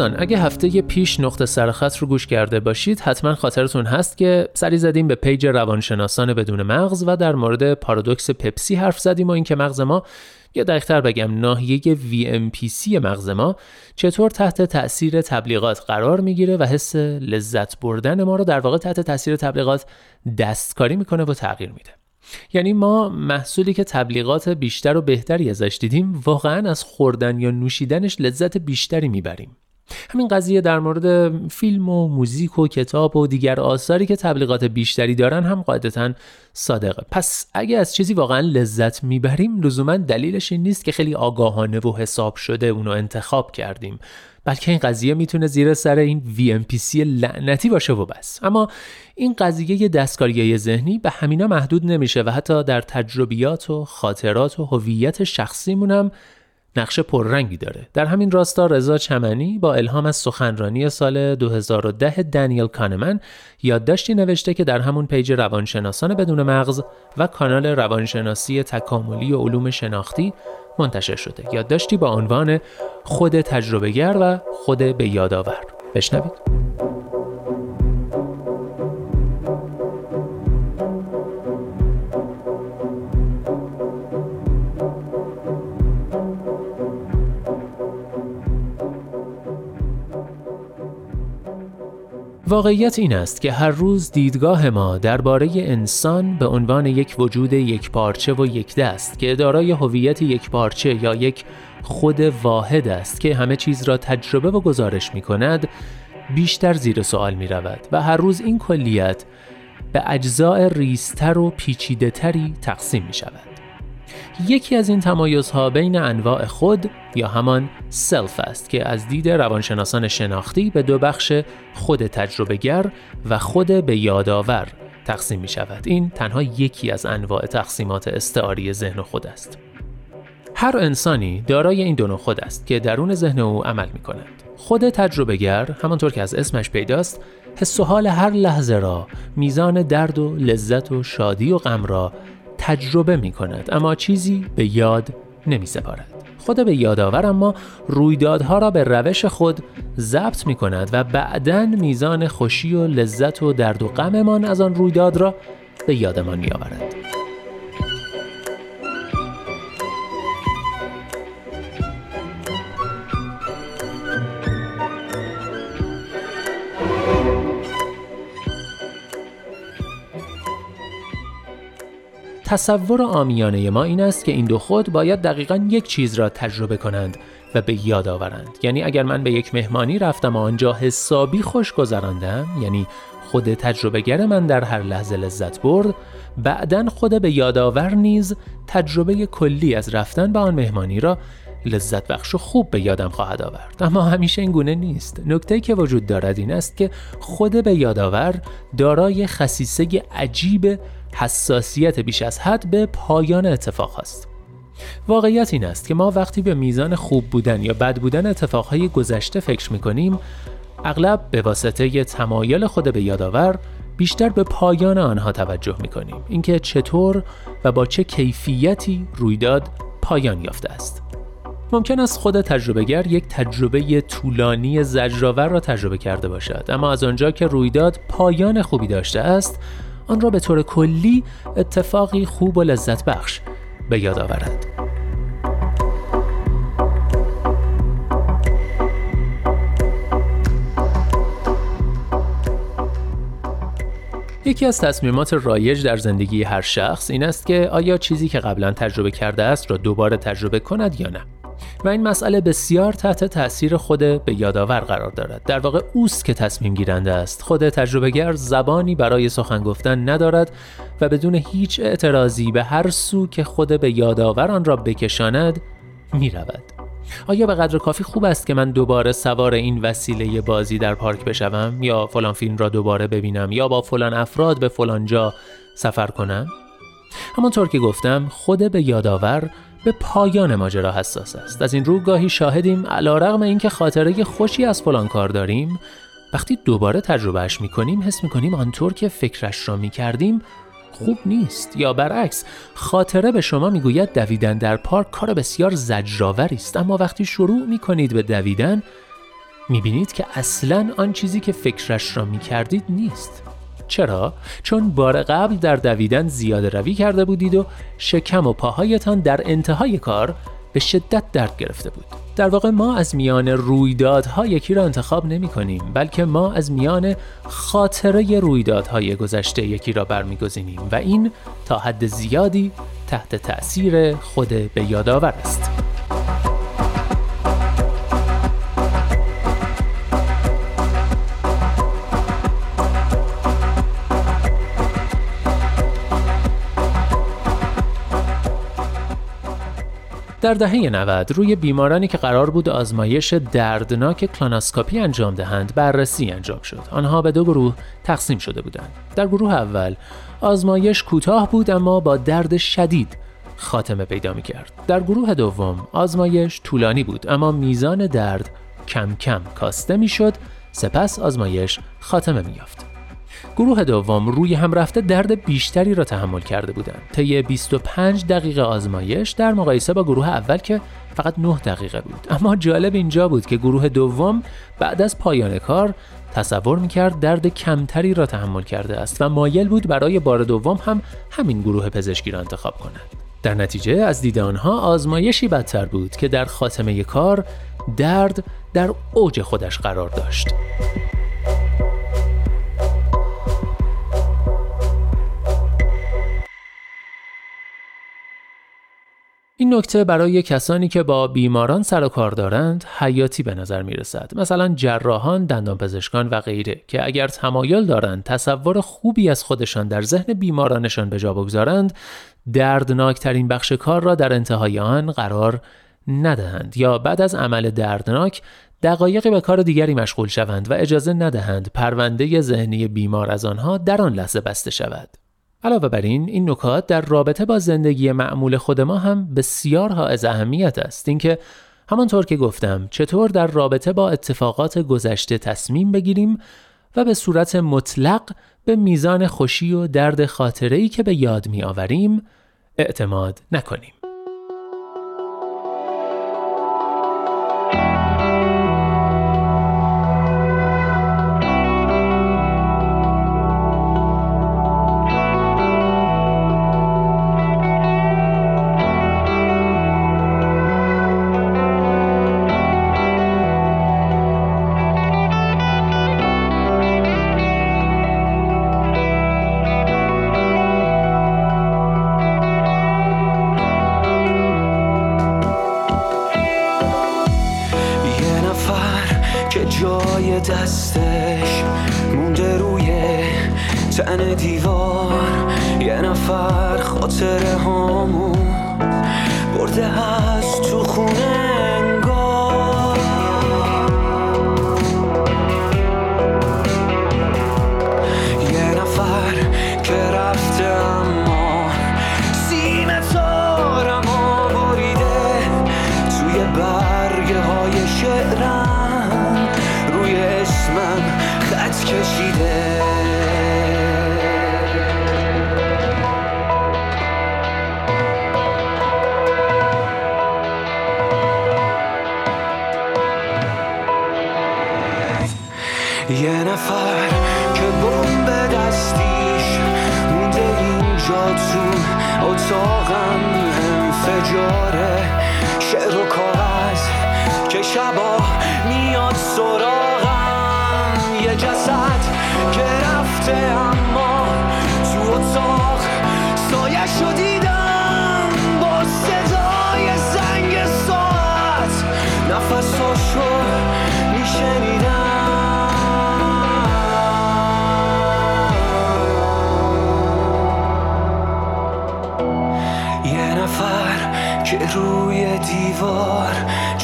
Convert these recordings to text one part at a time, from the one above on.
دوستان اگه هفته پیش نقطه سرخط رو گوش کرده باشید حتما خاطرتون هست که سری زدیم به پیج روانشناسان بدون مغز و در مورد پارادوکس پپسی حرف زدیم و اینکه مغز ما یا دقیقتر بگم ناحیه VMPC مغز ما چطور تحت تاثیر تبلیغات قرار می‌گیره و حس لذت بردن ما رو در واقع تحت تاثیر تبلیغات دستکاری می‌کنه و تغییر میده. یعنی ما محصولی که تبلیغات بیشتر و بهتری ازش دیدیم واقعا از خوردن یا نوشیدنش لذت بیشتری می‌بریم. همین قضیه در مورد فیلم و موزیک و کتاب و دیگر آثاری که تبلیغات بیشتری دارن هم قاعدتا صادقه. پس اگه از چیزی واقعا لذت می‌بریم لزوما دلیلش این نیست که خیلی آگاهانه و حساب شده اونو انتخاب کردیم. بلکه این قضیه می‌تونه زیر سر این VMPC لعنتی باشه و بس. اما این قضیه دستکاری ذهنی به همینا محدود نمیشه و حتی در تجربیات و خاطرات و هویت شخصیمون هم نقش پررنگی داره. در همین راستا رضا چمنی با الهام از سخنرانی سال 2010 دنیل کانمن یادداشتی نوشته که در همون پیج روانشناسان بدون مغز و کانال روانشناسی تکاملی و علوم شناختی منتشر شده. یادداشتی با عنوان خود تجربهگر و خود به یادآور. بشنوید. واقعیت این است که هر روز دیدگاه ما درباره انسان به عنوان یک وجود یک پارچه و یک دست که دارای هویت یک پارچه یا یک خود واحد است که همه چیز را تجربه و گزارش می کند بیشتر زیر سوال می رود و هر روز این کلیت به اجزاء ریستر و پیچیده تری تقسیم می شود. یکی از این تمایزها بین انواع خود یا همان سلف است که از دید روانشناسان شناختی به دو بخش خود تجربهگر و خود به یادآور تقسیم می شود. این تنها یکی از انواع تقسیمات استعاری ذهن خود است. هر انسانی دارای این دو خود است که درون ذهن او عمل می کند. خود تجربهگر همانطور که از اسمش پیداست حس و حال هر لحظه را میزان درد و لذت و شادی و غم را تجربه می کند اما چیزی به یاد نمی سپارد. خود به یادآور اما رویدادها را به روش خود ضبط می کند و بعدا میزان خوشی و لذت و درد و غممان از آن رویداد را به یادمان می آورد. تصور آمیانه ما این است که این دو خود باید دقیقا یک چیز را تجربه کنند و به یاد آورند. یعنی اگر من به یک مهمانی رفتم و آنجا حسابی خوش گذراندم یعنی خود تجربهگر من در هر لحظه لذت برد بعدا خود به یادآور نیز تجربه کلی از رفتن به آن مهمانی را لذت بخش و خوب به یادم خواهد آورد. اما همیشه این گونه نیست. نکته که وجود دارد این است که خود به یادآور دارای خصیصه عجیب حساسیت بیش از حد به پایان اتفاق است. واقعیت این است که ما وقتی به میزان خوب بودن یا بد بودن اتفاقهای گذشته فکر می‌کنیم اغلب به واسطه تمایل خود به یادآور بیشتر به پایان آنها توجه می‌کنیم اینکه چطور و با چه کیفیتی رویداد پایان یافته است ممکن است خود تجربهگر یک تجربه طولانی زجرآور را تجربه کرده باشد اما از آنجا که رویداد پایان خوبی داشته است آن را به طور کلی اتفاقی خوب و لذت بخش به یاد آورد. یکی از تصمیمات رایج در زندگی هر شخص این است که آیا چیزی که قبلا تجربه کرده است را دوباره تجربه کند یا نه. و این مسئله بسیار تحت تاثیر خود به یادآور قرار دارد در واقع اوست که تصمیم گیرنده است خود تجربهگر زبانی برای سخن گفتن ندارد و بدون هیچ اعتراضی به هر سو که خود به یادآور آن را بکشاند می رود. آیا به قدر کافی خوب است که من دوباره سوار این وسیله بازی در پارک بشوم یا فلان فیلم را دوباره ببینم یا با فلان افراد به فلان جا سفر کنم؟ همانطور که گفتم خود به یادآور به پایان ماجرا حساس است. از این رو گاهی شاهدیم علا رغم اینکه خاطره خوشی از فلان کار داریم وقتی دوباره تجربهش می‌کنیم حس می‌کنیم آنطور که فکرش را می‌کردیم خوب نیست. یا برعکس خاطره به شما می‌گوید دویدن در پارک کار بسیار زجرآوری است. اما وقتی شروع می‌کنید به دویدن می‌بینید که اصلا آن چیزی که فکرش را می‌کردید نیست. چرا؟ چون بار قبل در دویدن زیاده روی کرده بودید و شکم و پاهایتان در انتهای کار به شدت درد گرفته بود. در واقع ما از میان رویدادها یکی را انتخاب نمی کنیم بلکه ما از میان خاطره رویدادهای گذشته یکی را برمیگزینیم و این تا حد زیادی تحت تأثیر خود به یادآور است. در دهه 90 روی بیمارانی که قرار بود آزمایش دردناک کلاناسکاپی انجام دهند بررسی انجام شد. آنها به دو گروه تقسیم شده بودند. در گروه اول آزمایش کوتاه بود اما با درد شدید خاتمه پیدا می کرد. در گروه دوم آزمایش طولانی بود اما میزان درد کم کم کاسته می شد سپس آزمایش خاتمه می یافت. گروه دوم روی هم رفته درد بیشتری را تحمل کرده بودند. طی 25 دقیقه آزمایش در مقایسه با گروه اول که فقط 9 دقیقه بود. اما جالب اینجا بود که گروه دوم بعد از پایان کار تصور می‌کرد درد کمتری را تحمل کرده است و مایل بود برای بار دوم هم همین گروه پزشکی را انتخاب کند. در نتیجه از دید آنها آزمایشی بدتر بود که در خاتمه کار درد در اوج خودش قرار داشت. نکته برای کسانی که با بیماران سر و کار دارند حیاتی به نظر می رسد. مثلا جراحان، دندانپزشکان و غیره که اگر تمایل دارند تصور خوبی از خودشان در ذهن بیمارانشان به جا بگذارند، دردناکترین بخش کار را در انتهای آن قرار ندهند یا بعد از عمل دردناک دقایقی به کار دیگری مشغول شوند و اجازه ندهند پرونده ذهنی بیمار از آنها در آن لحظه بسته شود. علاوه بر این این نکات در رابطه با زندگی معمول خود ما هم بسیار حائز اهمیت است. اینکه همانطور که گفتم چطور در رابطه با اتفاقات گذشته تصمیم بگیریم و به صورت مطلق به میزان خوشی و درد خاطره‌ای که به یاد می آوریم اعتماد نکنیم. دستش مونده روی تن دیوار. یه نفر خاطره هامون برده هست تو خونه. یه نفر که به دستیش مونده اینجا تو اتاقم انفجاره. شعر و کاغذ که شبا میاد سراغم. یه جسد که رفته اما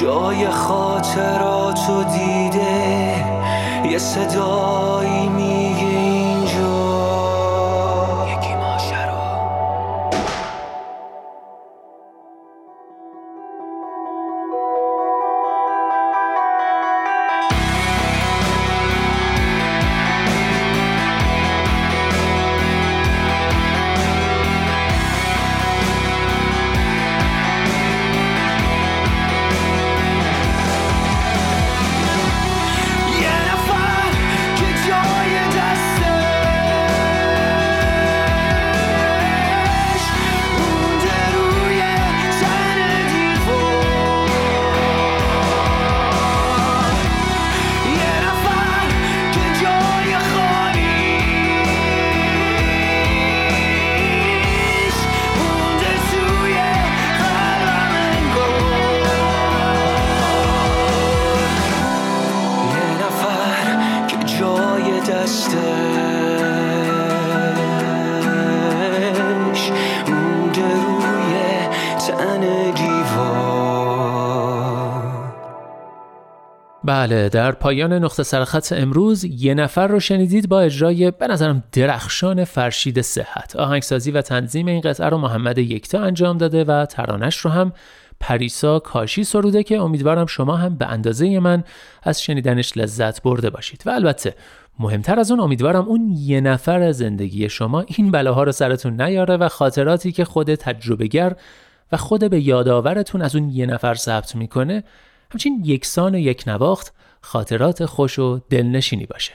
جای خاطراتو دیده یه صدایی میگه بله در پایان نقطه سرخط امروز یه نفر رو شنیدید با اجرای به نظرم درخشان فرشید صحت. آهنگسازی و تنظیم این قطعه رو محمد یکتا انجام داده و ترانش رو هم پریسا کاشی سروده که امیدوارم شما هم به اندازه من از شنیدنش لذت برده باشید. و البته مهمتر از اون امیدوارم اون یه نفر زندگی شما این بلاها رو سرتون نیاره و خاطراتی که خود تجربهگر و خود به یادآورتون از اون یه نفر ثبت می‌کنه همچین یکسان و یک نواخت خاطرات خوش و دلنشینی باشه.